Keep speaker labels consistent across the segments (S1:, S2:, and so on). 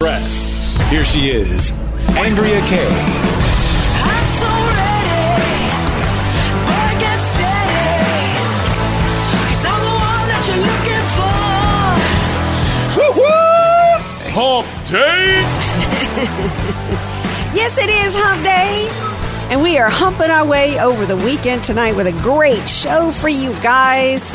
S1: Here she is, Andrea Kaye.
S2: I'm so ready, boy, get steady. 'Cause I'm the one that you're looking for.
S1: Hump day.
S3: Yes, it is Hump Day. And we are humping our way over the weekend tonight with a great show for you guys.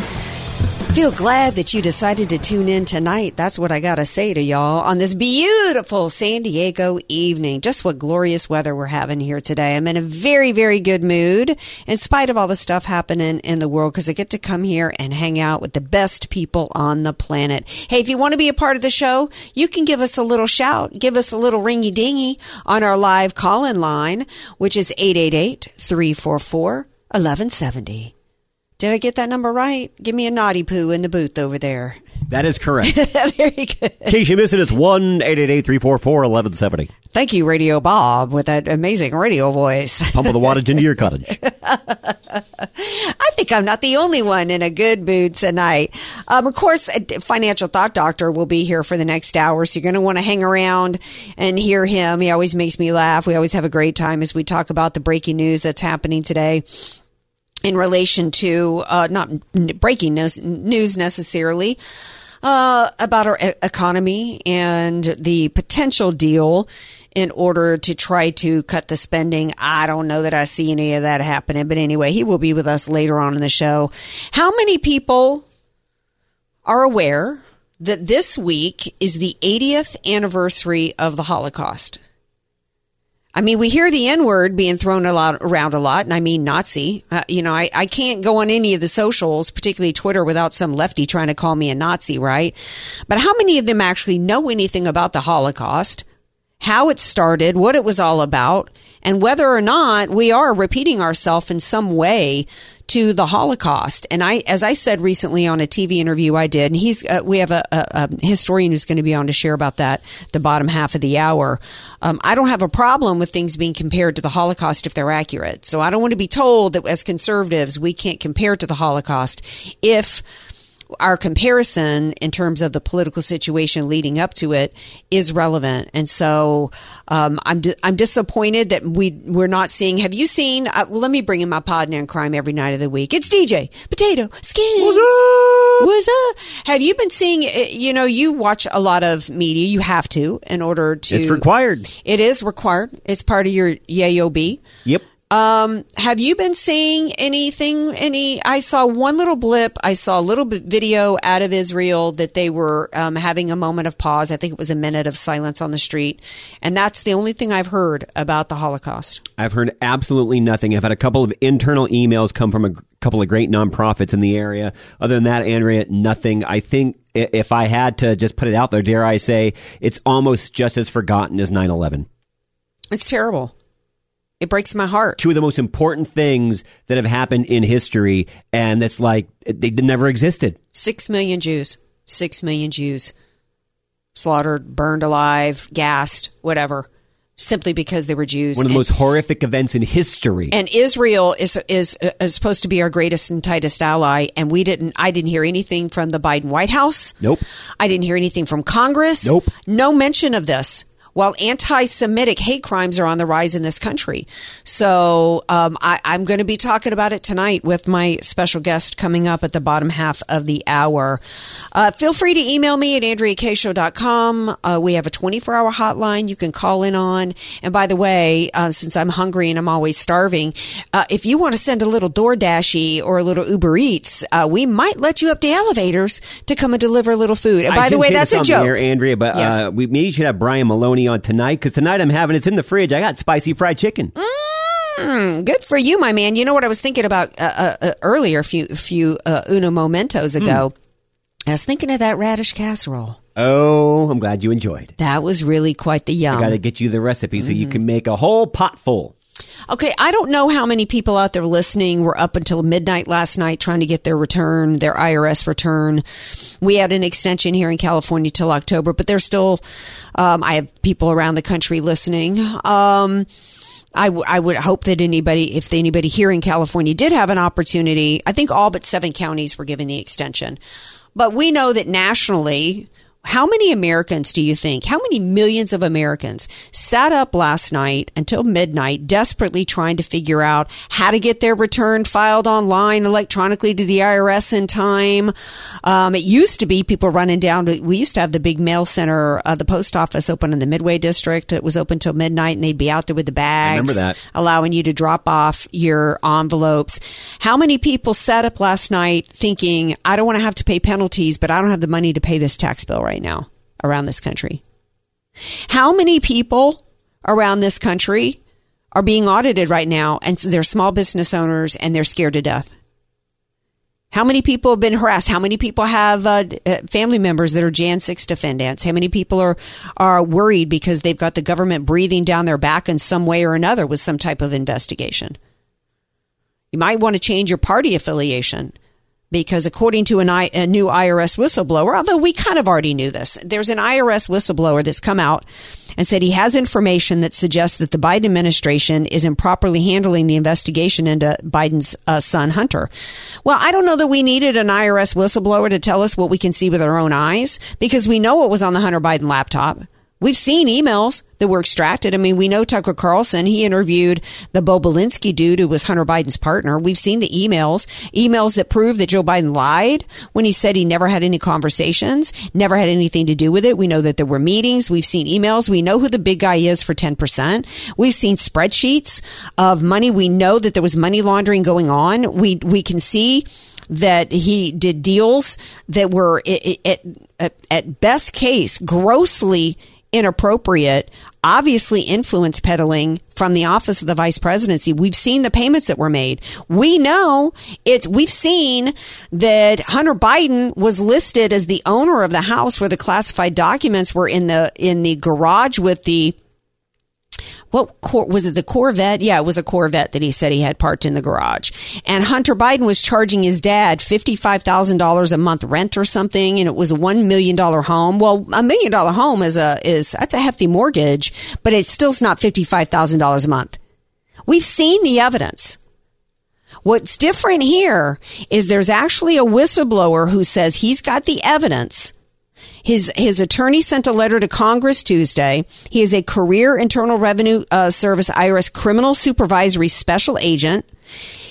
S3: Feel glad that you decided to tune in tonight. That's what I got to say to y'all on this beautiful San Diego evening. Just what glorious weather we're having here today. I'm in a very, very good mood in spite of all the stuff happening in the world because I get to come here and hang out with the best people on the planet. Hey, if you want to be a part of the show, you can give us a little shout, give us a little ringy dingy on our live call in line, which is 888 344 1170. Did I get that number right? Give me a naughty poo in the booth over there.
S4: That is correct.
S3: Very good.
S4: In case you missed it, it's 1 1170
S3: Thank you, Radio Bob, with that amazing radio voice.
S4: Pump the wattage into your cottage.
S3: I think I'm not the only one in a good mood tonight. Um, of course, Financial Thought Doctor will be here for the next hour, so you're going to want to hang around and hear him. He always makes me laugh. We always have a great time as we talk about the breaking news that's happening today in relation to uh, not breaking news, necessarily uh, about our economy and the potential deal in order to try to cut the spending. I don't know that I see any of that happening, but anyway, he will be with us later on in the show. How many people are aware that this week is the 80th anniversary of the Holocaust? I mean, we hear the N word being thrown a lot around a lot, and I mean Nazi. Uh, you know, I, I can't go on any of the socials, particularly Twitter, without some lefty trying to call me a Nazi, right? But how many of them actually know anything about the Holocaust, how it started, what it was all about, and whether or not we are repeating ourselves in some way to the Holocaust. And I, as I said recently on a TV interview I did, and he's, uh, we have a, a, a historian who's going to be on to share about that the bottom half of the hour. Um, I don't have a problem with things being compared to the Holocaust if they're accurate. So I don't want to be told that as conservatives we can't compare to the Holocaust if our comparison in terms of the political situation leading up to it is relevant, and so um, I'm di- I'm disappointed that we we're not seeing. Have you seen? Uh, well, let me bring in my partner in crime every night of the week. It's DJ Potato Skins. What's up? What's up? Have you been seeing? uh, You know, you watch a lot of media. You have to in order to.
S4: It's required.
S3: It is required. It's part of your yayob.
S4: Yep.
S3: Um, have you been seeing anything? Any? I saw one little blip. I saw a little bit video out of Israel that they were um, having a moment of pause. I think it was a minute of silence on the street, and that's the only thing I've heard about the Holocaust.
S4: I've heard absolutely nothing. I've had a couple of internal emails come from a couple of great nonprofits in the area. Other than that, Andrea, nothing. I think if I had to just put it out there, dare I say, it's almost just as forgotten as 9 11.
S3: It's terrible. It breaks my heart.
S4: Two of the most important things that have happened in history, and that's like they never existed.
S3: Six million Jews. Six million Jews slaughtered, burned alive, gassed, whatever, simply because they were Jews.
S4: One of the
S3: And-
S4: most horrific events in history.
S3: and Israel is, is uh, is supposed to be our greatest and tightest ally, and we didn't. I didn't hear anything from the Biden White House.
S4: Nope.
S3: I didn't hear anything from Congress.
S4: Nope.
S3: No mention of this. While anti-Semitic hate crimes are on the rise in this country, so um, I, I'm going to be talking about it tonight with my special guest coming up at the bottom half of the hour. Uh, feel free to email me at andreakshow.com. Uh, we have a 24-hour hotline you can call in on. And by the way, uh, since I'm hungry and I'm always starving, uh, if you want to send a little DoorDashy or a little Uber Eats, uh, we might let you up the elevators to come and deliver a little food. And by the way, that's a joke.
S4: air, Andrea, but
S3: Yes.
S4: uh, we maybe should have Brian Maloney on tonight because tonight I'm having it's in the fridge. I got spicy fried chicken.
S3: Mm, good for you, my man. You know what I was thinking about uh, uh, uh, earlier, a few, a few uh, uno momentos ago. I was thinking of that radish casserole.
S4: Oh, I'm glad you enjoyed.
S3: That was really quite the yum.
S4: I got to get you the recipe so
S3: Mm-hmm.
S4: you can make a whole pot full.
S3: Okay, I don't know how many people out there listening were up until midnight last night trying to get their return, their IRS return. We had an extension here in California till October, but there's still, um, I have people around the country listening. Um, I, w- I would hope that anybody, if anybody here in California did have an opportunity, I think all but seven counties were given the extension. But we know that nationally, how many Americans do you think, how many millions of Americans sat up last night until midnight desperately trying to figure out how to get their return filed online electronically to the IRS in time? Um, it used to be people running down to, we used to have the big mail center, uh, the post office open in the Midway district. It was open till midnight and they'd be out there with the bags.
S4: remember that.
S3: Allowing you to drop off your envelopes. How many people sat up last night thinking, I don't want to have to pay penalties, but I don't have the money to pay this tax bill right now around this country? How many people around this country are being audited right now and they're small business owners and they're scared to death? How many people have been harassed? How many people have uh, uh, family members that are Jan 6 defendants? How many people are, are worried because they've got the government breathing down their back in some way or another with some type of investigation? You might want to change your party affiliation because according to an I, a new IRS whistleblower, although we kind of already knew this, there's an IRS whistleblower that's come out and said he has information that suggests that the Biden administration is improperly handling the investigation into Biden's uh, son Hunter. Well, I don't know that we needed an IRS whistleblower to tell us what we can see with our own eyes because we know what was on the Hunter Biden laptop. We've seen emails that were extracted. I mean, we know Tucker Carlson, he interviewed the Bobulinski dude who was Hunter Biden's partner. We've seen the emails, emails that prove that Joe Biden lied when he said he never had any conversations, never had anything to do with it. We know that there were meetings. We've seen emails. We know who the big guy is for 10%. We've seen spreadsheets of money. We know that there was money laundering going on. We, we can see that he did deals that were i- at, at best case grossly inappropriate, obviously influence peddling from the office of the vice presidency. We've seen the payments that were made. We know it's, we've seen that Hunter Biden was listed as the owner of the house where the classified documents were in the, in the garage with the, what cor- was it the Corvette? Yeah, it was a Corvette that he said he had parked in the garage. And Hunter Biden was charging his dad $55,000 a month rent or something and it was a 1 million dollar home. Well, a million dollar home is a is that's a hefty mortgage, but it still's not $55,000 a month. We've seen the evidence. What's different here is there's actually a whistleblower who says he's got the evidence his his attorney sent a letter to Congress Tuesday. He is a career Internal Revenue uh, Service IRS criminal supervisory special agent.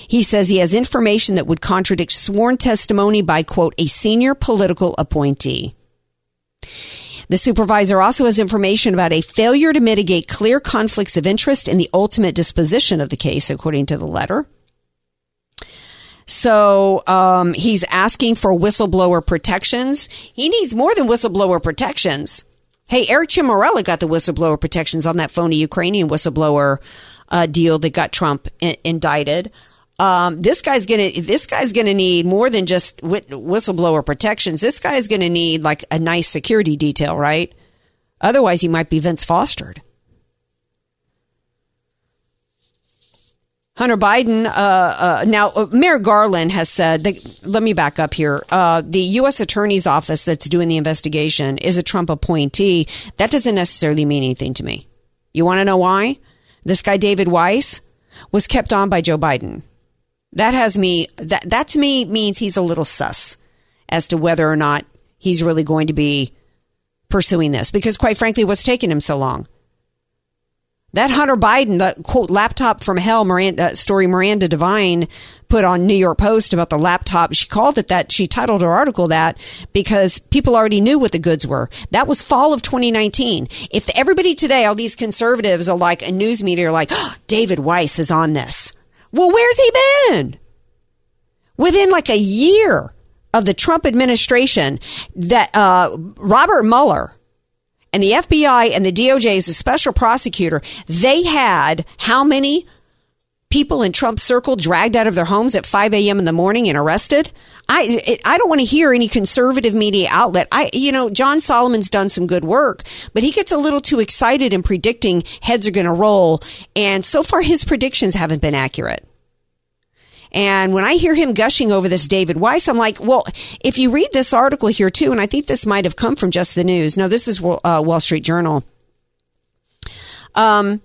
S3: He says he has information that would contradict sworn testimony by quote a senior political appointee. The supervisor also has information about a failure to mitigate clear conflicts of interest in the ultimate disposition of the case, according to the letter. So um, he's asking for whistleblower protections. He needs more than whistleblower protections. Hey, Eric Ciaramella got the whistleblower protections on that phony Ukrainian whistleblower uh, deal that got Trump in- indicted. Um, this guy's gonna this guy's gonna need more than just whi- whistleblower protections. This guy's gonna need like a nice security detail, right? Otherwise, he might be Vince Fostered. Hunter Biden, uh, uh, now uh, Merrick Garland has said, that, let me back up here. Uh, the U.S. Attorney's Office that's doing the investigation is a Trump appointee. That doesn't necessarily mean anything to me. You want to know why? This guy, David Weiss, was kept on by Joe Biden. That has me, that, that to me means he's a little sus as to whether or not he's really going to be pursuing this. Because quite frankly, what's taking him so long? That Hunter Biden, the quote laptop from hell Miranda, story Miranda Devine put on New York Post about the laptop. She called it that. She titled her article that because people already knew what the goods were. That was fall of 2019. If everybody today, all these conservatives are like a news media are like, oh, David Weiss is on this. Well, where's he been? Within like a year of the Trump administration, that uh, Robert Mueller and the FBI and the DOJ as a special prosecutor, they had how many people in Trump's circle dragged out of their homes at 5 a.m. in the morning and arrested. I I don't want to hear any conservative media outlet. I you know John Solomon's done some good work, but he gets a little too excited in predicting heads are going to roll, and so far his predictions haven't been accurate. And when I hear him gushing over this David Weiss, I'm like, well, if you read this article here too, and I think this might have come from just the news. No, this is uh, Wall Street Journal. Um,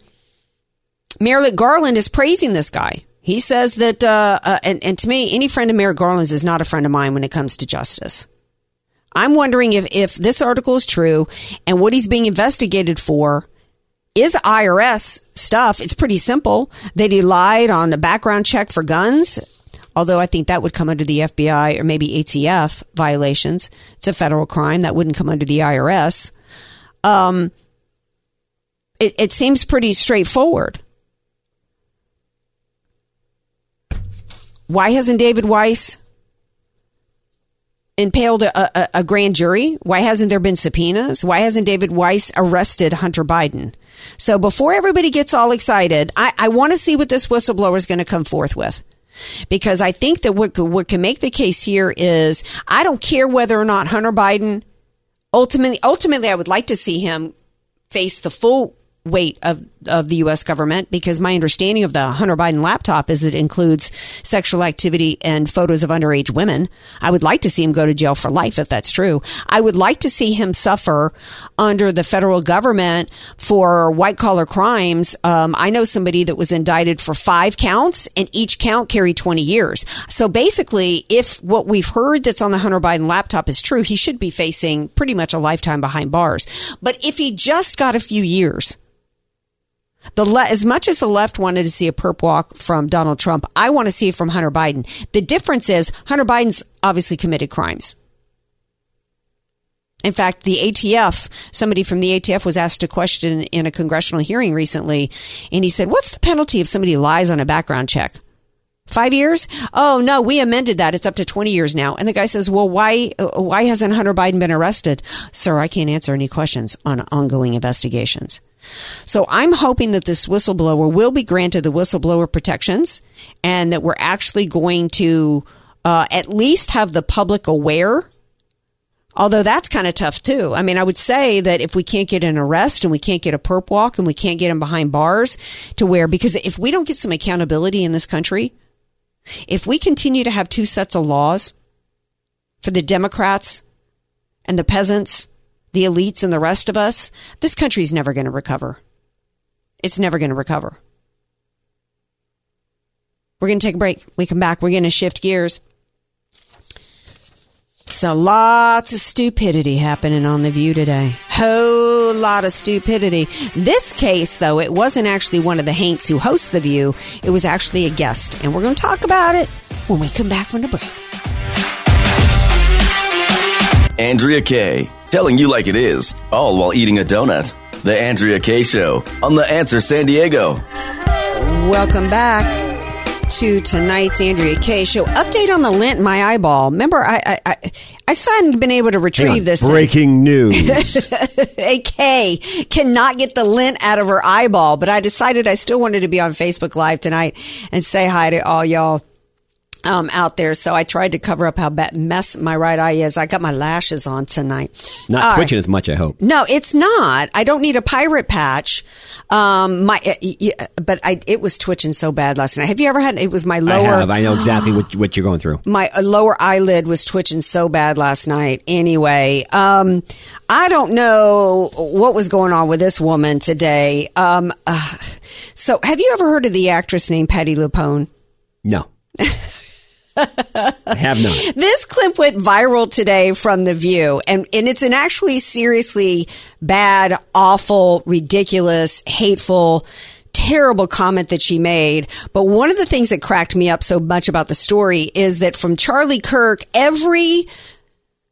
S3: Merrick Garland is praising this guy. He says that, uh, uh, and, and to me, any friend of Merrick Garland's is not a friend of mine when it comes to justice. I'm wondering if, if this article is true and what he's being investigated for is IRS stuff. It's pretty simple They he lied on a background check for guns. Although I think that would come under the FBI or maybe ATF violations. It's a federal crime that wouldn't come under the IRS. Um, it, it seems pretty straightforward. Why hasn't David Weiss impaled a, a, a, grand jury? Why hasn't there been subpoenas? Why hasn't David Weiss arrested Hunter Biden? So before everybody gets all excited, I, I want to see what this whistleblower is going to come forth with. Because I think that what, what can make the case here is I don't care whether or not Hunter Biden ultimately, ultimately, I would like to see him face the full weight of, of the U.S. government because my understanding of the Hunter Biden laptop is it includes sexual activity and photos of underage women. I would like to see him go to jail for life if that's true. I would like to see him suffer under the federal government for white collar crimes. Um, I know somebody that was indicted for five counts and each count carried 20 years. So basically, if what we've heard that's on the Hunter Biden laptop is true, he should be facing pretty much a lifetime behind bars. But if he just got a few years, the le- as much as the left wanted to see a perp walk from Donald Trump, I want to see it from Hunter Biden. The difference is Hunter Biden's obviously committed crimes. In fact, the ATF, somebody from the ATF was asked a question in a congressional hearing recently, and he said, What's the penalty if somebody lies on a background check? Five years? Oh no, we amended that. It's up to 20 years now. And the guy says, well, why, why hasn't Hunter Biden been arrested? Sir, I can't answer any questions on ongoing investigations. So I'm hoping that this whistleblower will be granted the whistleblower protections and that we're actually going to uh, at least have the public aware. Although that's kind of tough too. I mean, I would say that if we can't get an arrest and we can't get a perp walk and we can't get him behind bars to where, because if we don't get some accountability in this country, if we continue to have two sets of laws for the Democrats and the peasants the elites and the rest of us, this country's never going to recover. It's never going to recover. We're going to take a break. We come back. We're going to shift gears. So lots of stupidity happening on the view today. Whole lot of stupidity. This case, though, it wasn't actually one of the Haints who hosts the view. It was actually a guest, and we're going to talk about it when we come back from the break.
S5: Andrea Kaye telling you like it is, all while eating a donut. The Andrea Kaye Show on The Answer San Diego.
S3: Welcome back to tonight's Andrea Kaye Show. Update on the lint in my eyeball. Remember, I I, I, I still haven't been able to retrieve this. thing.
S4: Breaking news.
S3: A Kay cannot get the lint out of her eyeball, but I decided I still wanted to be on Facebook Live tonight and say hi to all y'all um, out there. So I tried to cover up how bad mess my right eye is. I got my lashes on tonight.
S4: Not
S3: All right.
S4: twitching as much, I hope.
S3: No, it's not. I don't need a pirate patch. Um, my, uh, but I, it was twitching so bad last night. Have you ever had? It was my
S4: I
S3: lower.
S4: have. I know exactly what, what you're going through.
S3: my uh, lower eyelid was twitching so bad last night. Anyway, um, I don't know what was going on with this woman today. Um, uh, so have you ever heard of the actress named Patti LuPone?
S4: No. Have not.
S3: This clip went viral today from The View, and, and it's an actually seriously bad, awful, ridiculous, hateful, terrible comment that she made. But one of the things that cracked me up so much about the story is that from Charlie Kirk, every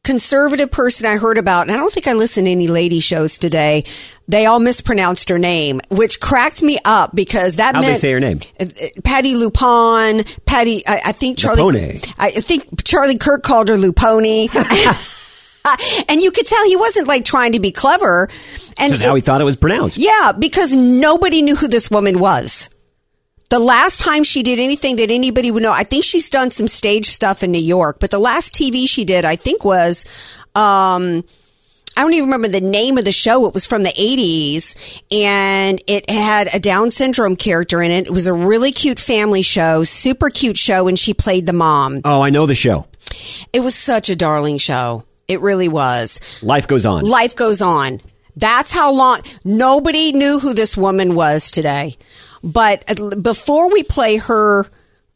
S3: conservative person I heard about, and I don't think I listened to any lady shows today, they all mispronounced her name, which cracked me up because that
S4: How'd they say her name?
S3: Uh, uh, Patty Lupon, Patty. I, I think Charlie.
S4: Lupone.
S3: I think Charlie Kirk called her Luponi. and you could tell he wasn't like trying to be clever. And
S4: how he thought it was pronounced.
S3: yeah, because nobody knew who this woman was. The last time she did anything that anybody would know, I think she's done some stage stuff in New York, but the last TV she did, I think, was. Um, I don't even remember the name of the show. It was from the 80s and it had a Down syndrome character in it. It was a really cute family show, super cute show, and she played the mom.
S4: Oh, I know the show.
S3: It was such a darling show. It really was.
S4: Life goes on.
S3: Life goes on. That's how long. Nobody knew who this woman was today. But before we play her,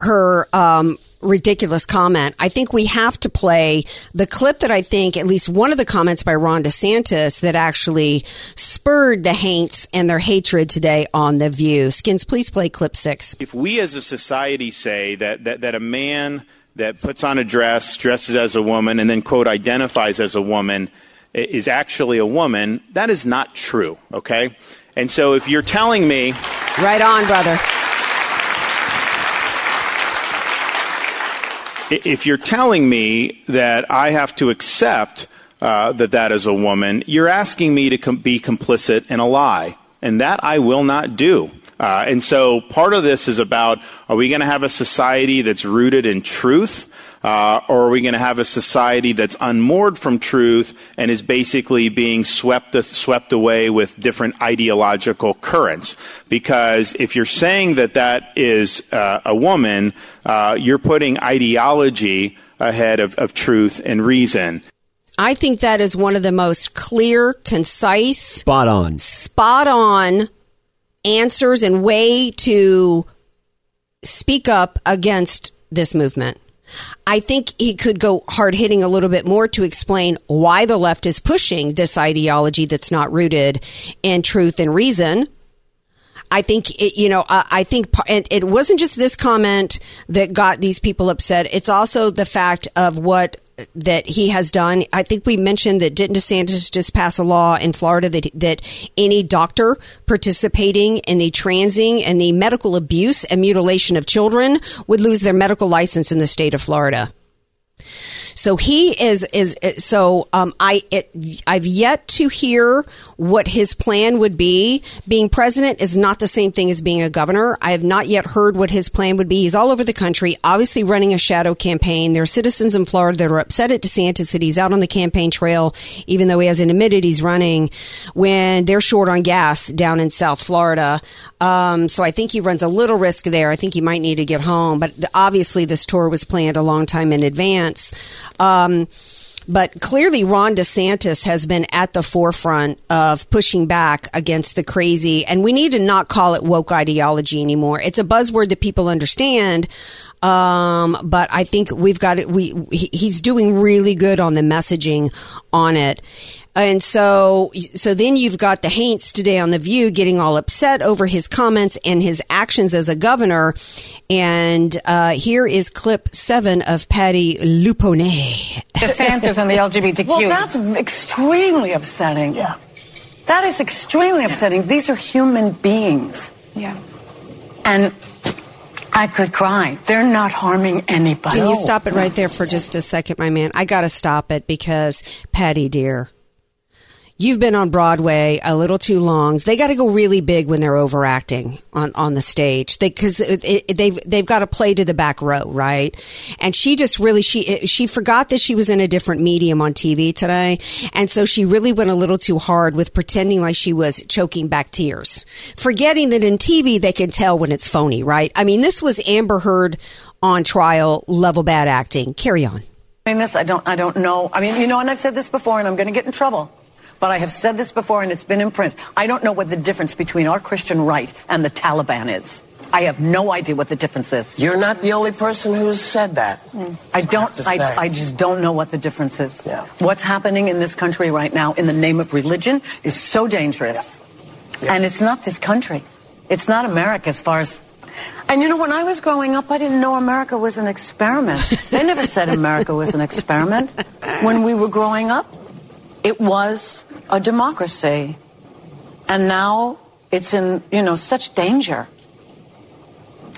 S3: her, um, ridiculous comment, I think we have to play the clip that I think, at least one of the comments by Ron DeSantis that actually spurred the haints and their hatred today on The View. Skins, please play clip six.
S6: If we as a society say that, that, that a man that puts on a dress, dresses as a woman, and then, quote, identifies as a woman is actually a woman, that is not true, okay? And so if you're telling me
S3: Right on, brother.
S6: If you're telling me that I have to accept uh, that that is a woman, you're asking me to com- be complicit in a lie, and that I will not do. Uh, and so part of this is about are we going to have a society that's rooted in truth? Uh, or are we going to have a society that's unmoored from truth and is basically being swept swept away with different ideological currents? Because if you're saying that that is uh, a woman, uh, you're putting ideology ahead of, of truth and reason.
S3: I think that is one of the most clear, concise,
S4: Spot on.
S3: spot on answers and way to speak up against this movement. I think he could go hard hitting a little bit more to explain why the left is pushing this ideology that's not rooted in truth and reason. I think it, you know. I I think, and it wasn't just this comment that got these people upset. It's also the fact of what that he has done. I think we mentioned that didn't DeSantis just pass a law in Florida that that any doctor participating in the transing and the medical abuse and mutilation of children would lose their medical license in the state of Florida. So he is is so um, I it, I've yet to hear what his plan would be. Being president is not the same thing as being a governor. I have not yet heard what his plan would be. He's all over the country, obviously running a shadow campaign. There are citizens in Florida that are upset at DeSantis that he's out on the campaign trail, even though he hasn't admitted he's running. When they're short on gas down in South Florida, um, so I think he runs a little risk there. I think he might need to get home, but obviously this tour was planned a long time in advance. Um, but clearly, Ron DeSantis has been at the forefront of pushing back against the crazy, and we need to not call it woke ideology anymore. It's a buzzword that people understand, um, but I think we've got it. We he, he's doing really good on the messaging on it. And so, so then you've got the Haints today on The View getting all upset over his comments and his actions as a governor. And uh, here is clip seven of Patty Luponet.
S7: DeSantis and the LGBTQ.
S8: Well, that's extremely upsetting.
S7: Yeah.
S8: That is extremely upsetting. These are human beings.
S7: Yeah.
S8: And I could cry. They're not harming anybody.
S3: Can you stop it right there for just a second, my man? I got to stop it because, Patty, dear, you've been on Broadway a little too long. They got to go really big when they're overacting on, on the stage because they've they've got to play to the back row, right? And she just really she she forgot that she was in a different medium on TV today, and so she really went a little too hard with pretending like she was choking back tears, forgetting that in TV they can tell when it's phony, right? I mean, this was Amber Heard on trial level bad acting. Carry on.
S8: I mean, this I don't I don't know. I mean, you know, and I've said this before, and I'm going to get in trouble. But I have said this before, and it's been in print. I don't know what the difference between our Christian right and the Taliban is. I have no idea what the difference is.
S9: You're not the only person who's said that.
S8: I don't.
S9: to
S8: I. I just don't know what the difference is.
S9: Yeah.
S8: What's happening in this country right now in the name of religion is so dangerous,
S9: Yeah.
S8: and it's not this country. It's not America as far as. And you know, when I was growing up, I didn't know America was an experiment. they never said America was an experiment. When we were growing up, it was a democracy, and now it's in you know such danger.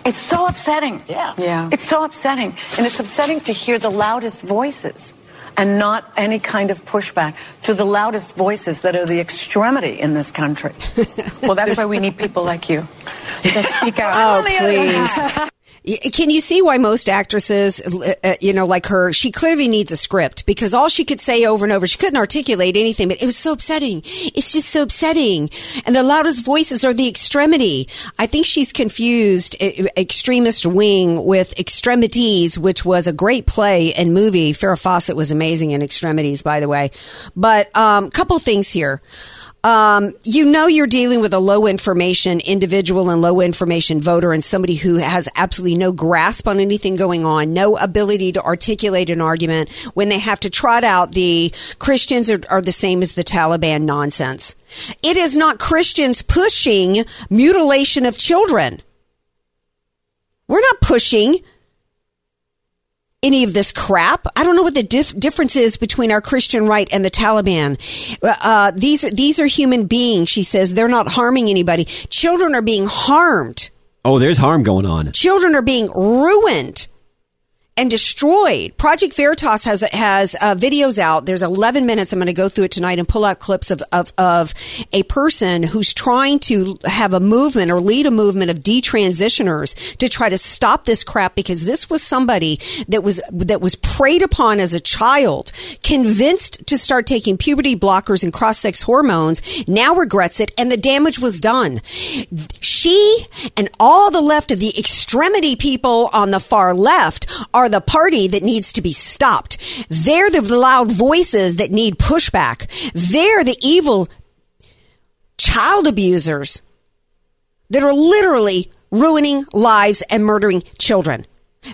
S8: It's so upsetting.
S9: Yeah.
S8: Yeah. It's so upsetting. And it's upsetting to hear the loudest voices and not any kind of pushback to the loudest voices that are the extremity in this country.
S7: Well, that's why we need people like you.
S8: that speak out.
S3: Oh, please. Can you see why most actresses, uh, you know, like her, she clearly needs a script because all she could say over and over, she couldn't articulate anything, but it was so upsetting. It's just so upsetting. And the loudest voices are the extremity. I think she's confused uh, extremist wing with extremities, which was a great play and movie. Farrah Fawcett was amazing in extremities, by the way. But, um, couple things here. Um, you know you're dealing with a low information individual and low information voter and somebody who has absolutely no grasp on anything going on, no ability to articulate an argument when they have to trot out the Christians are, are the same as the Taliban nonsense. It is not Christians pushing mutilation of children. We're not pushing any of this crap. I don't know what the dif- difference is between our Christian right and the Taliban. Uh, these these are human beings. She says they're not harming anybody. Children are being harmed.
S4: Oh, there's harm going on.
S3: Children are being ruined and destroyed. Project Veritas has has uh, videos out. There's 11 minutes. I'm going to go through it tonight and pull out clips of, of of a person who's trying to have a movement or lead a movement of detransitioners to try to stop this crap because this was somebody that was that was preyed upon as a child, convinced to start taking puberty blockers and cross sex hormones. Now regrets it, and the damage was done. She and all the left of the extremity people on the far left are the party that needs to be stopped. They're the loud voices that need pushback. They're the evil child abusers that are literally ruining lives and murdering children,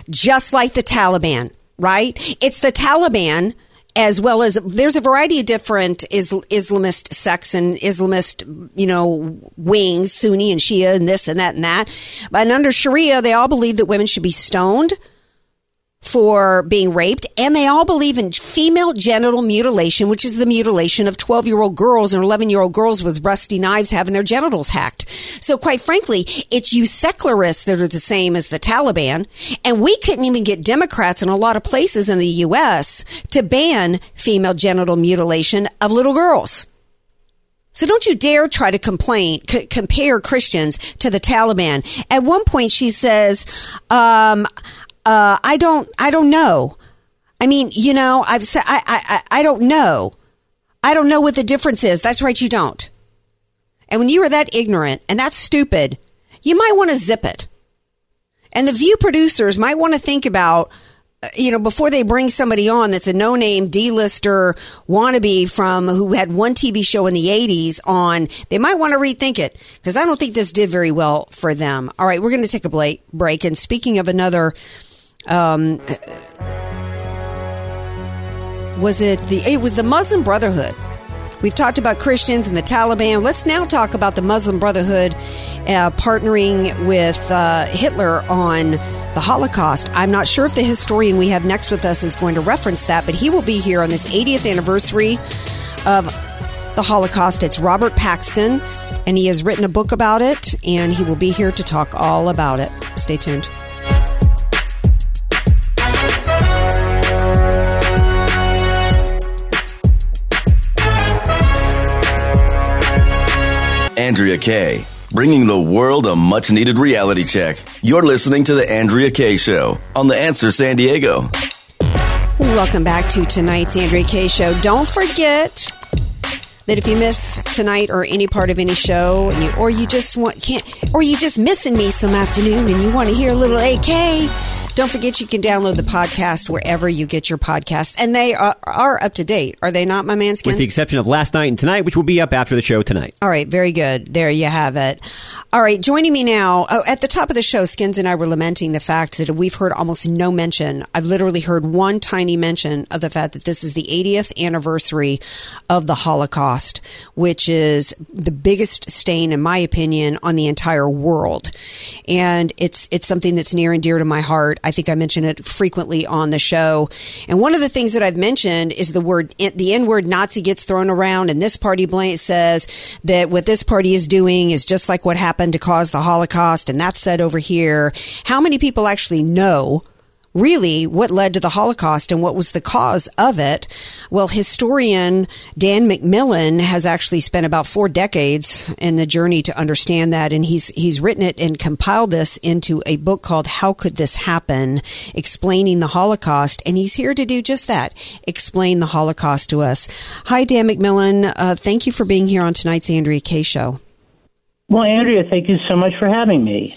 S3: just like the Taliban, right? It's the Taliban as well as there's a variety of different is, Islamist sects and Islamist, you know, wings, Sunni and Shia and this and that and that. But under Sharia, they all believe that women should be stoned for being raped, and they all believe in female genital mutilation, which is the mutilation of 12 year old girls and 11 year old girls with rusty knives having their genitals hacked. So, quite frankly, it's you secularists that are the same as the Taliban, and we couldn't even get Democrats in a lot of places in the U.S. to ban female genital mutilation of little girls. So don't you dare try to complain, c- compare Christians to the Taliban. At one point, she says, um, uh, I don't, I don't know. I mean, you know, I've said, I, I, I don't know. I don't know what the difference is. That's right, you don't. And when you are that ignorant and that stupid, you might want to zip it. And the view producers might want to think about, uh, you know, before they bring somebody on that's a no-name D-lister wannabe from who had one TV show in the 80s on, they might want to rethink it because I don't think this did very well for them. All right, we're going to take a break. And speaking of another, um, was it the, it was the Muslim Brotherhood. We've talked about Christians and the Taliban. Let's now talk about the Muslim Brotherhood uh, partnering with uh, Hitler on the Holocaust. I'm not sure if the historian we have next with us is going to reference that, but he will be here on this 80th anniversary of the Holocaust. It's Robert Paxton, and he has written a book about it, and he will be here to talk all about it. Stay tuned.
S5: Andrea Kaye, bringing the world a much needed reality check. You're listening to The Andrea Kaye Show on The Answer San Diego.
S3: Welcome back to tonight's Andrea Kaye Show. Don't forget that if you miss tonight or any part of any show, you, or you just want can't, or you just missing me some afternoon, and you want to hear a little AK. Don't forget you can download the podcast wherever you get your podcast, and they are, are up to date. Are they not, my man? Skin?
S4: With the exception of last night and tonight, which will be up after the show tonight.
S3: All right, very good. There you have it. All right, joining me now oh, at the top of the show, Skins and I were lamenting the fact that we've heard almost no mention. I've literally heard one tiny mention of the fact that this is the 80th anniversary of the Holocaust, which is the biggest stain, in my opinion, on the entire world. And it's it's something that's near and dear to my heart. I think I mention it frequently on the show. And one of the things that I've mentioned is the word the N word Nazi gets thrown around, and this party blank says that what this party is doing is just like what happened to cause the Holocaust, and that's said over here. How many people actually know? Really what led to the Holocaust and what was the cause of it. Well, historian Dan McMillan has actually spent about four decades in the journey to understand that, and he's he's written it and compiled this into a book called "How Could This Happen?" explaining the Holocaust, and he's here to do just that: explain the Holocaust to us. Hi, Dan McMillan. Uh, thank you for being here on tonight's Andrea Kaye Show.
S7: Well, Andrea, thank you so much for having me.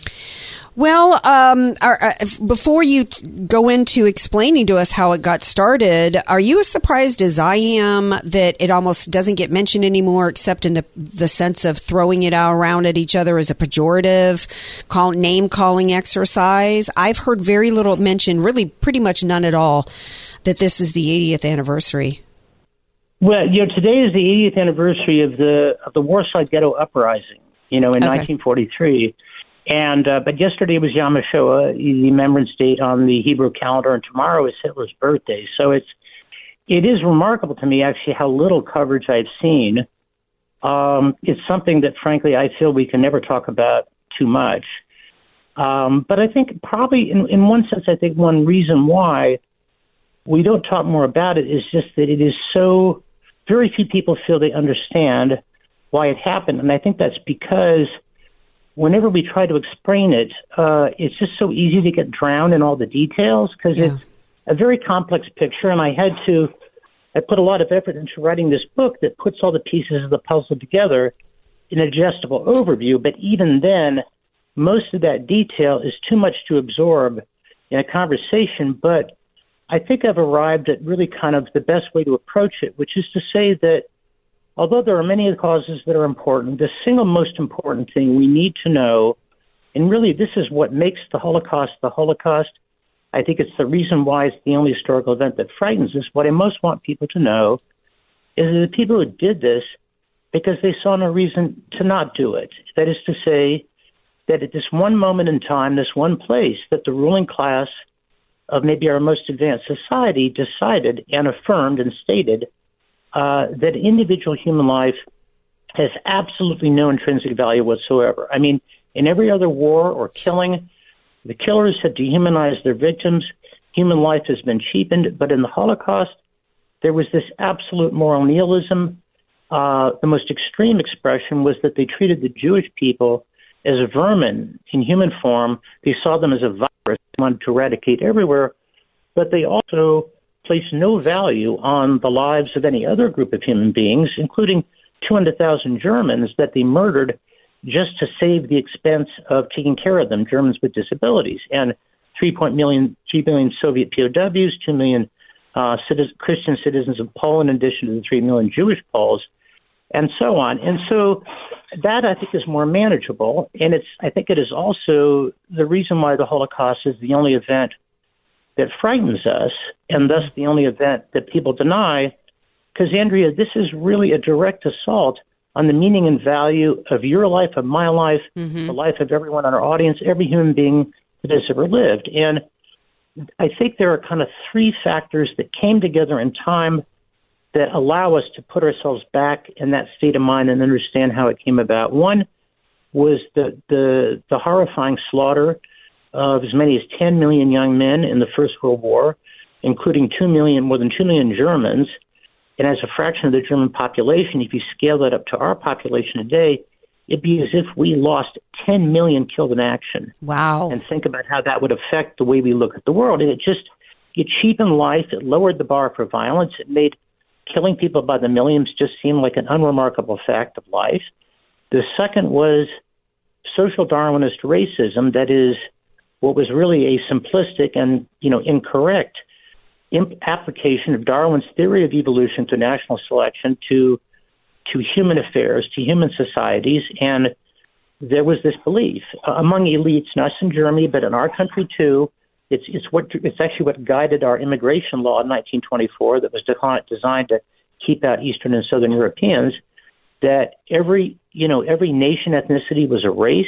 S3: Well, um, uh, before you t- go into explaining to us how it got started, are you as surprised as I am that it almost doesn't get mentioned anymore, except in the the sense of throwing it out around at each other as a pejorative, call name calling exercise? I've heard very little mention, really, pretty much none at all, that this is the 80th anniversary.
S7: Well, you know, today is the 80th anniversary of the of the Warsaw Ghetto Uprising. You know, in
S3: Okay.
S7: 1943. And uh, but yesterday was Yom HaShoah, the Remembrance Date on the Hebrew calendar, and tomorrow is Hitler's birthday. So it's it is remarkable to me actually how little coverage I've seen. Um, it's something that frankly I feel we can never talk about too much. Um, but I think probably in, in one sense, I think one reason why we don't talk more about it is just that it is so very few people feel they understand why it happened, and I think that's because whenever we try to explain it, uh, it's just so easy to get drowned in all the details because it's a very complex picture, and I had to. I put a lot of effort into writing this book that puts all the pieces of the puzzle together in a digestible overview. But even then, most of that detail is too much to absorb in a conversation. But I think I've arrived at really kind of the best way to approach it, which is to say that although there are many causes that are important, the single most important thing we need to know, and really this is what makes the Holocaust the Holocaust. I think it's the reason why it's the only historical event that frightens us. What I most want people to know is that the people who did this because they saw no reason to not do it. That is to say, that at this one moment in time, this one place, that the ruling class of maybe our most advanced society decided and affirmed and stated uh, that individual human life has absolutely no intrinsic value whatsoever. I mean, in every other war or killing, the killers have dehumanized their victims. Human life has been cheapened. But in the Holocaust, there was this absolute moral nihilism. Uh, the most extreme expression was that they treated the Jewish people as vermin in human form. They saw them as a virus they wanted to eradicate everywhere. But they also placed no value on the lives of any other group of human beings, including 200,000 Germans that they murdered just to save the expense of taking care of them, Germans with disabilities, and 3, point million, 3 million Soviet POWs, 2 million uh, citizen, Christian citizens of Poland, in addition to the 3 million Jewish Poles, and so on. And so that I think is more manageable, and it's I think it is also the reason why the Holocaust is the only event that frightens us, and thus the only event that people deny. Because Andrea, this is really a direct assault on the meaning and value of your life, of my life, mm-hmm. the life of everyone in our audience, every human being that has ever lived. And I think there are kind of three factors that came together in time that allow us to put ourselves back in that state of mind and understand how it came about. One was the the, the horrifying slaughter of as many as 10 million young men in the First World War, including 2 million, more than 2 million Germans. And as a fraction of the German population, if you scale that up to our population today, it'd be as if we lost 10 million killed in action.
S3: Wow.
S7: And think about how that would affect the way we look at the world. And it just, it cheapened life. It lowered the bar for violence. It made killing people by the millions just seem like an unremarkable fact of life. The second was social Darwinist racism. That is, what was really a simplistic and you know incorrect imp- application of Darwin's theory of evolution to national selection to to human affairs, to human societies, and there was this belief uh, among elites, not just in Germany, but in our country too. It's it's what it's actually what guided our immigration law in 1924 that was defi- designed to keep out Eastern and Southern Europeans. That every you know every nation ethnicity was a race,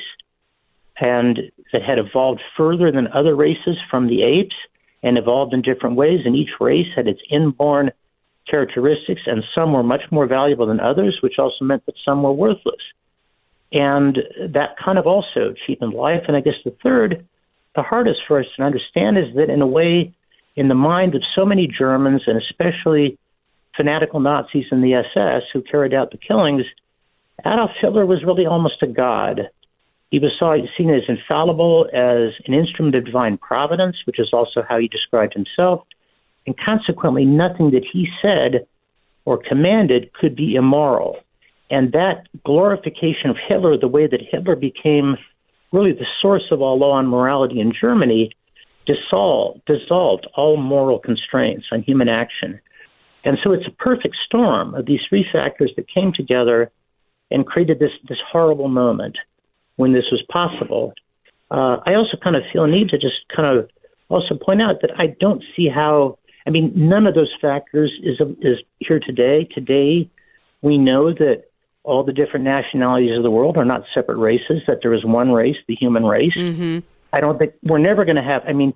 S7: and that had evolved further than other races from the apes and evolved in different ways. And each race had its inborn characteristics, and some were much more valuable than others, which also meant that some were worthless. And that kind of also cheapened life. And I guess the third the hardest for us to understand is that, in a way, in the mind of so many Germans, and especially fanatical Nazis in the SS who carried out the killings, Adolf Hitler was really almost a god. He was seen as infallible, as an instrument of divine providence, which is also how he described himself, and consequently, nothing that he said or commanded could be immoral. And that glorification of Hitler, the way that Hitler became really the source of all law and morality in Germany, dissolved, dissolved all moral constraints on human action. And so it's a perfect storm of these three factors that came together and created this, this horrible moment when this was possible. Uh, I also kind of feel a need to just kind of also point out that I don't see how. I mean, none of those factors is is here today. Today, we know that all the different nationalities of the world are not separate races. That there is one race, the human race.
S3: Mm-hmm.
S7: I don't think we're never going to have. I mean,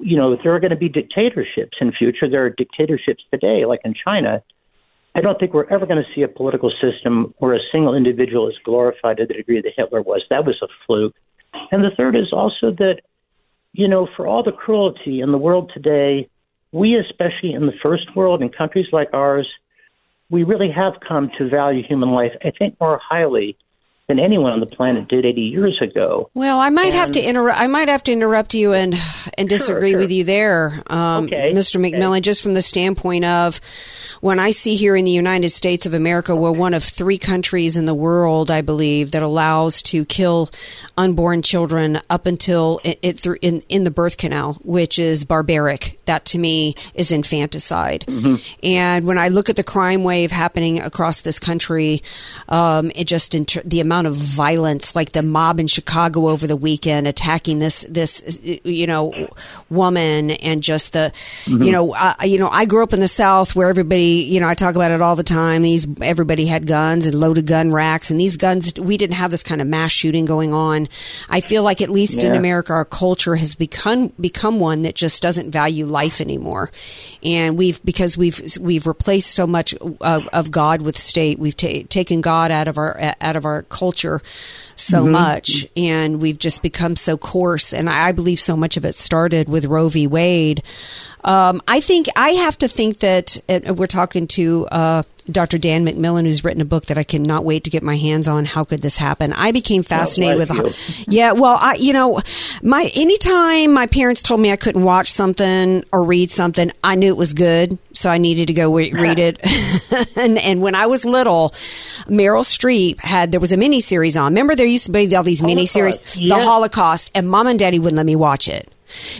S7: you know, there are going to be dictatorships in future. There are dictatorships today, like in China. I don't think we're ever going to see a political system where a single individual is glorified to the degree that Hitler was. That was a fluke. And the third is also that, you know, for all the cruelty in the world today, we, especially in the first world, in countries like ours, we really have come to value human life, I think, more highly than anyone on the planet did 80 years ago.
S3: Well, I might have to interrupt. I might have to interrupt you and and disagree
S7: sure.
S3: with you there, um,
S7: Okay,
S3: Mr. McMillan. Just from the standpoint of when I see here in the United States of America, we're one of three countries in the world, I believe, that allows to kill unborn children up until it, it through in in the birth canal, which is barbaric. That to me is infanticide. And when I look at the crime wave happening across this country, um, it just the amount of violence, like the mob in Chicago over the weekend attacking this this you know woman, and just the mm-hmm. you know I, you know I grew up in the South where everybody you know I talk about it all the time. These everybody had guns and loaded gun racks, and these guns we didn't have this kind of mass shooting going on. I feel like at least in America, our culture has become become one that just doesn't value life anymore, and we've because we've we've replaced so much of, of God with state. We've ta- taken God out of our out of our culture so
S10: Mhm.
S3: much, and we've just become so coarse. And I believe so much of it started with Roe v. Wade. Um, I think I have to think that and we're talking to uh, Dr. Dan McMillan, who's written a book that I cannot wait to get my hands on. How could this happen? I became fascinated with.
S10: bless
S3: Yeah, well, I you know, my anytime my parents told me I couldn't watch something or read something, I knew it was good, so I needed to go re- read it. and and when I was little, Meryl Streep had there was a mini series on. Remember there used to be all these mini series,
S10: Holocaust,
S3: the. Holocaust, and Mom and Daddy wouldn't let me watch it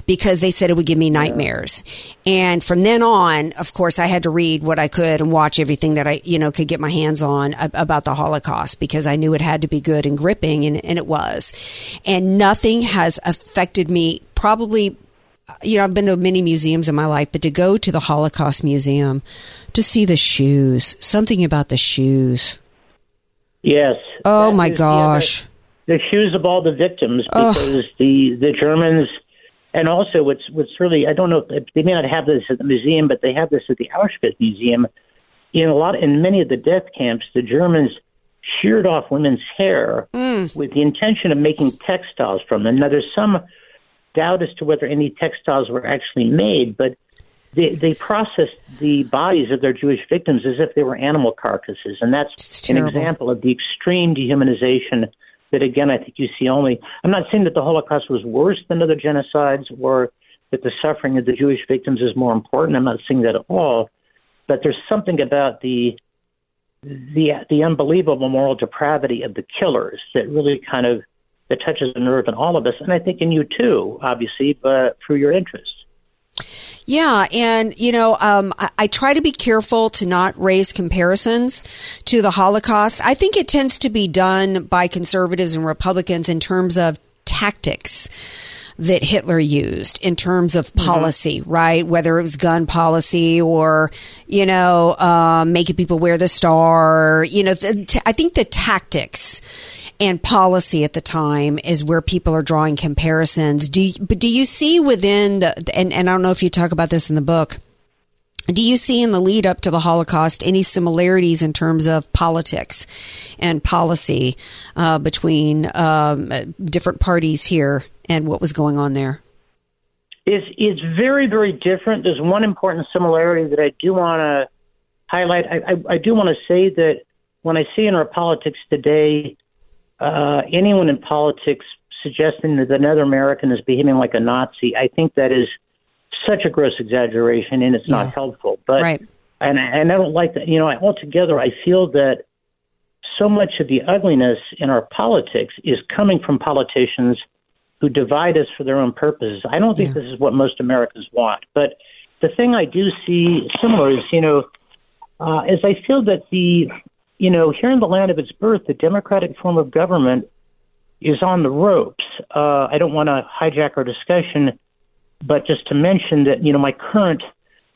S3: because they said it would give me nightmares. And from then on, of course, I had to read what I could and watch everything that I, you know, could get my hands on about the Holocaust because I knew it had to be good and gripping, and, and it was. And nothing has affected me probably. You know, I've been to many museums in my life, but to go to the Holocaust Museum to see the shoes, something about the shoes.
S7: Yes.
S3: Oh my
S7: is the other-
S3: gosh.
S7: the shoes of all the victims because the the Germans and also what's what's really I don't know if they may not have this at the museum but they have this at the Auschwitz museum. In a lot in many of the death camps the Germans sheared off women's hair mm. with the intention of making textiles from them. Now there's some doubt as to whether any textiles were actually made but they they processed the bodies of their Jewish victims as if they were animal carcasses. And that's an example of the extreme dehumanization that again I think you see only I'm not saying that the Holocaust was worse than other genocides or that the suffering of the Jewish victims is more important. I'm not saying that at all. But there's something about the the the unbelievable moral depravity of the killers that really kind of that touches a nerve in all of us, and I think in you too, obviously, but through your interest.
S3: Yeah, and you know, um, I, I try to be careful to not raise comparisons to the Holocaust. I think it tends to be done by conservatives and Republicans in terms of tactics that Hitler used in terms of policy, right? Whether it was gun policy or, you know, um, making people wear the star, you know, the, t- I think the tactics and policy at the time is where people are drawing comparisons. Do you, but do you see within the, and, and I don't know if you talk about this in the book, do you see in the lead up to the Holocaust any similarities in terms of politics and policy uh, between um, different parties here and what was going on there?
S7: It's it's very very different. There's one important similarity that I do want to highlight. I, I, I do want to say that when I see in our politics today, uh, anyone in politics suggesting that another American is behaving like a Nazi, I think that is such a gross exaggeration and it's
S3: Yeah.
S7: not helpful. But
S3: Right.
S7: and I- and I don't like that. You know, I, altogether, I feel that so much of the ugliness in our politics is coming from politicians who divide us for their own purposes. I don't think this is what most Americans want. But the thing I do see similar is, you know, uh, is I feel that the, you know, here in the land of its birth, the democratic form of government is on the ropes. Uh, I don't want to hijack our discussion, but just to mention that, you know, my current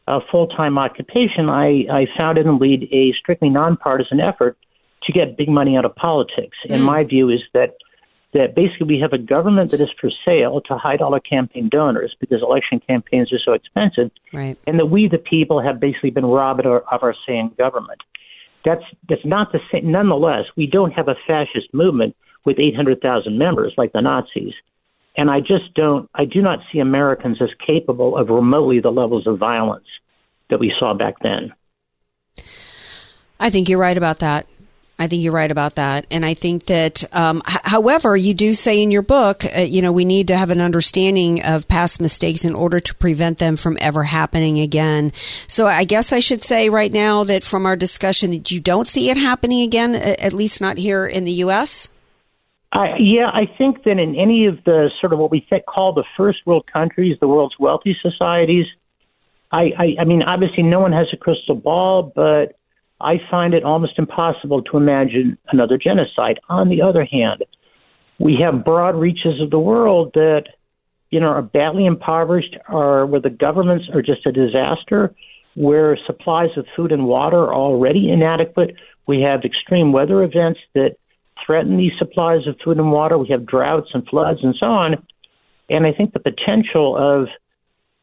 S7: uh, full time occupation, I, I founded and lead a strictly nonpartisan effort to get big money out of politics. And my view is that that basically we have a government that is for sale to all our campaign donors because election campaigns are so expensive,
S3: Right.
S7: and that we, the people, have basically been robbed of our, of our say in government. That's that's not the same. Nonetheless, we don't have a fascist movement with 800,000 members like the Nazis. And I just don't, I do not see Americans as capable of remotely the levels of violence that we saw back then.
S3: I think you're right about that. I think you're right about that. And I think that, um, h- however, you do say in your book, uh, you know, we need to have an understanding of past mistakes in order to prevent them from ever happening again. So I guess I should say right now that from our discussion that you don't see it happening again, at least not here in the U.S.
S7: I, yeah, I think that in any of the sort of what we call the first world countries, the world's wealthy societies, I, I, I mean, obviously no one has a crystal ball, but I find it almost impossible to imagine another genocide. On the other hand, we have broad reaches of the world that, you know, are badly impoverished, are where the governments are just a disaster, where supplies of food and water are already inadequate. We have extreme weather events that threaten these supplies of food and water. We have droughts and floods and so on. And I think the potential of,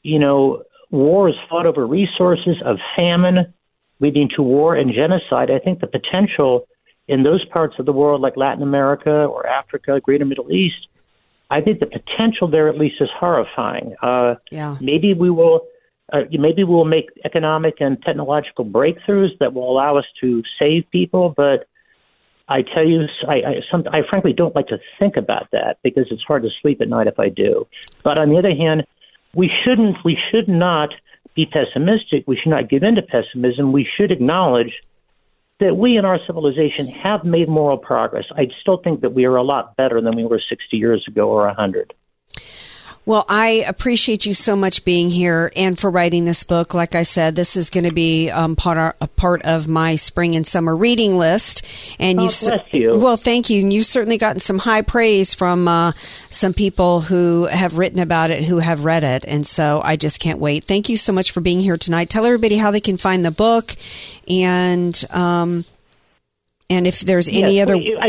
S7: you know, wars fought over resources, of famine leading to war and genocide, I think the potential in those parts of the world like Latin America or Africa, Greater Middle East, I think the potential there at least is horrifying. Uh,
S3: Yeah.
S7: maybe we will. Uh, maybe we'll make economic and technological breakthroughs that will allow us to save people, but I tell you, I, I, some, I frankly don't like to think about that because it's hard to sleep at night if I do. But on the other hand, we shouldn't, we should not be pessimistic. We should not give in to pessimism. We should acknowledge that we in our civilization have made moral progress. I still think that we are a lot better than we were 60 years ago or 100.
S3: Well, I appreciate you so much being here and for writing this book. Like I said, this is going to be um, part a part of my spring and summer reading list. And
S7: Oh,
S3: you've
S7: bless you.
S3: well, thank you. And you've certainly gotten some high praise from uh, some people who have written about it, who have read it, and so I just can't wait. Thank you so much for being here tonight. Tell everybody how they can find the book, and um, and if there's any
S7: Yes,
S3: other.
S7: well, I,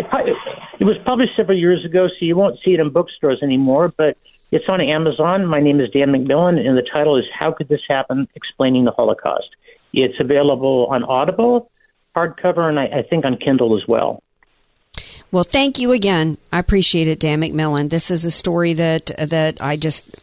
S7: it was published several years ago, so you won't see it in bookstores anymore, but it's on Amazon. My name is Dan McMillan, and the title is How Could This Happen? Explaining the Holocaust. It's available on Audible, hardcover, and I, I think on Kindle as well.
S3: Well, thank you again. I appreciate it, Dan McMillan. This is a story that that I just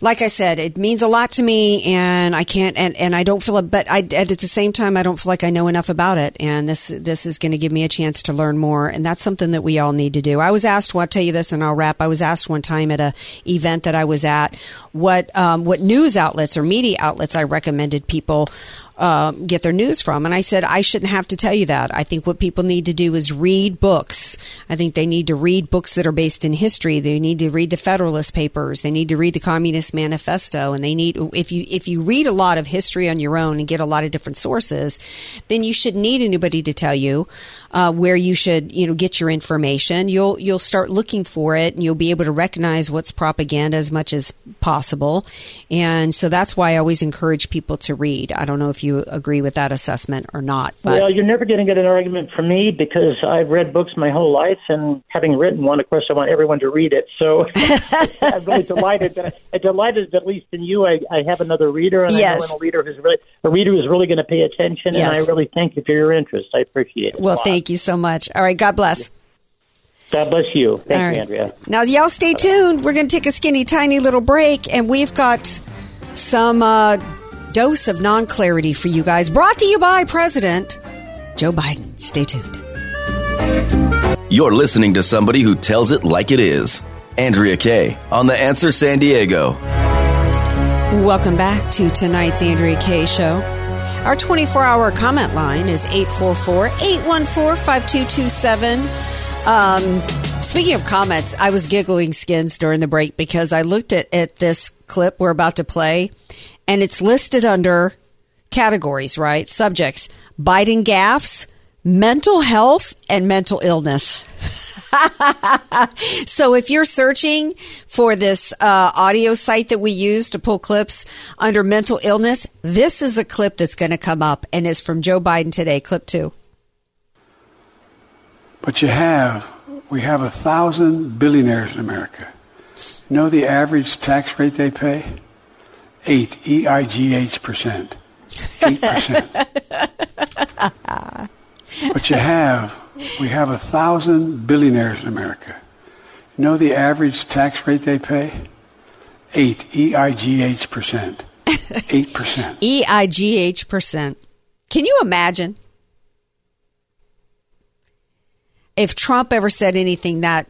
S3: like I said, it means a lot to me, and I can't, and, and I don't feel but I, at the same time, I don't feel like I know enough about it, and this this is going to give me a chance to learn more, and that's something that we all need to do. I was asked, well, I'll tell you this, and I'll wrap. I was asked one time at a event that I was at, what um, what news outlets or media outlets I recommended people um, get their news from. And I said, I shouldn't have to tell you that. I think what people need to do is read books. I think they need to read books that are based in history. They need to read the Federalist Papers. They need to read the Communist Manifesto. And they need, if you, if you read a lot of history on your own and get a lot of different sources, then you shouldn't need anybody to tell you, uh, where you should, you know, get your information. You'll, you'll start looking for it and you'll be able to recognize what's propaganda as much as possible. And so that's why I always encourage people to read. I don't know if you agree with that assessment or not, but
S7: well, you're never going to get an argument from me because I've read books my whole life, and having written one, of course, I want everyone to read it. So I'm really delighted that I'm delighted that at least in you, I, I have another reader, and I know a reader who's really a reader who's really going to pay attention. And I really thank you for your interest. I appreciate it.
S3: well, thank you so much. All right. God bless.
S7: God bless you. Thank you. Andrea.
S3: Now, y'all stay tuned. We're going to take a skinny, tiny little break, and we've got some uh, dose of non clarity for you guys. Brought to you by President Joe Biden. Stay tuned.
S5: You're listening to somebody who tells it like it is. Andrea Kaye on The Answer San Diego.
S3: Welcome back to tonight's Andrea Kaye Show. Our 24 hour comment line is 844 814 5227. Um, Speaking of comments, I was giggling skins during the break because I looked at, at this clip we're about to play and it's listed under categories, right? Subjects Biden gaffes, mental health, and mental illness. so if you're searching for this uh, audio site that we use to pull clips under mental illness, this is a clip that's going to come up and is from Joe Biden today. Clip two.
S10: But you have, we have a thousand billionaires in America. You know the average tax rate they pay? Eight, E I G H percent. Eight percent. But you have, we have a thousand billionaires in America. You know the average tax rate they pay? Eight, E I G H percent. Eight percent.
S3: E I G H percent. Can you imagine if Trump ever said anything that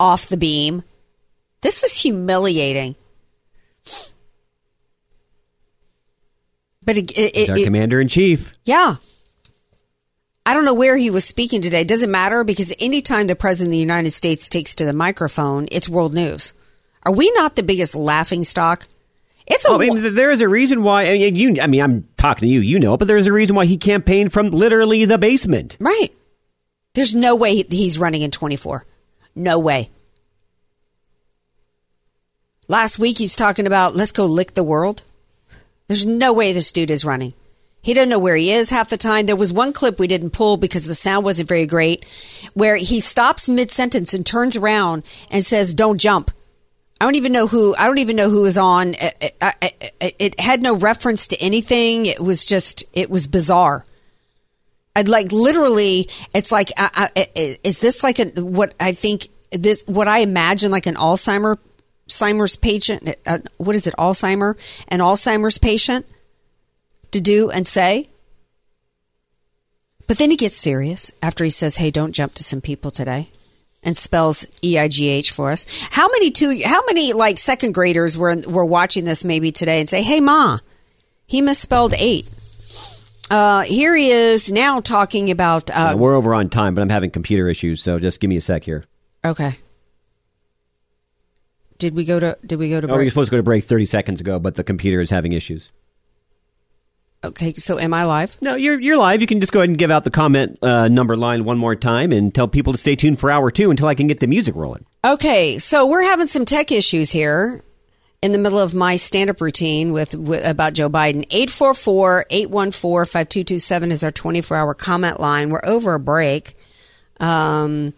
S3: off the beam? This is humiliating. But it, it,
S4: He's our
S3: it-
S4: commander in chief.
S3: yeah. I don't know where he was speaking today. It doesn't matter because anytime the president of the United States takes to the microphone, it's world news. Are we not the biggest laughing stock? It's a
S4: Oh, I mean, there is a reason why. I mean, you. I mean, I'm talking to you. You know, but there's a reason why he campaigned from literally the basement.
S3: Right. There's no way he's running in 24. No way. Last week he's talking about let's go lick the world. There's no way this dude is running. He doesn't know where he is half the time. There was one clip we didn't pull because the sound wasn't very great where he stops mid sentence and turns around and says, Don't jump. I don't even know who. I don't even know who is on. It, it, it, it had no reference to anything. It was just. It was bizarre. I'd like literally. It's like. I, I, is this like a what I think this what I imagine like an Alzheimer Alzheimer's patient? Uh, what is it? Alzheimer? An Alzheimer's patient to do and say. But then he gets serious after he says, "Hey, don't jump to some people today." and spells E I G H for us. How many two? How many like second graders were were watching this maybe today and say, "Hey, ma, he misspelled eight. Uh, here he is now talking about. Uh,
S4: We're over on time, but I'm having computer issues, so just give me a sec here.
S3: okay. Did we go to? Did we go to?
S4: Oh, we were
S3: break?
S4: supposed to go to break 30 seconds ago, but the computer is having issues.
S3: Okay, so am I live?
S4: No, you're you're live. You can just go ahead and give out the comment uh, number line one more time and tell people to stay tuned for hour two until I can get the music rolling.
S3: Okay, so we're having some tech issues here in the middle of my stand-up routine with, with about Joe Biden. 844-814-5227 is our 24-hour comment line. We're over a break. Um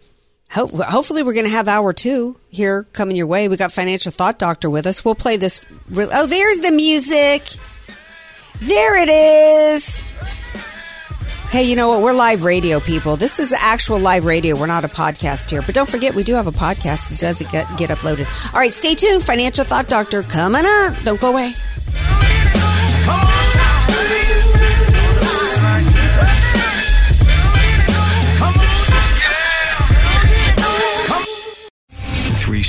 S3: ho- hopefully we're going to have hour 2 here coming your way. We got financial thought doctor with us. We'll play this re- Oh, there's the music. There it is. Hey, you know what? We're live radio people. This is actual live radio. We're not a podcast here. But don't forget, we do have a podcast. It does get, get uploaded. All right, stay tuned. Financial Thought Doctor coming up. Don't go away.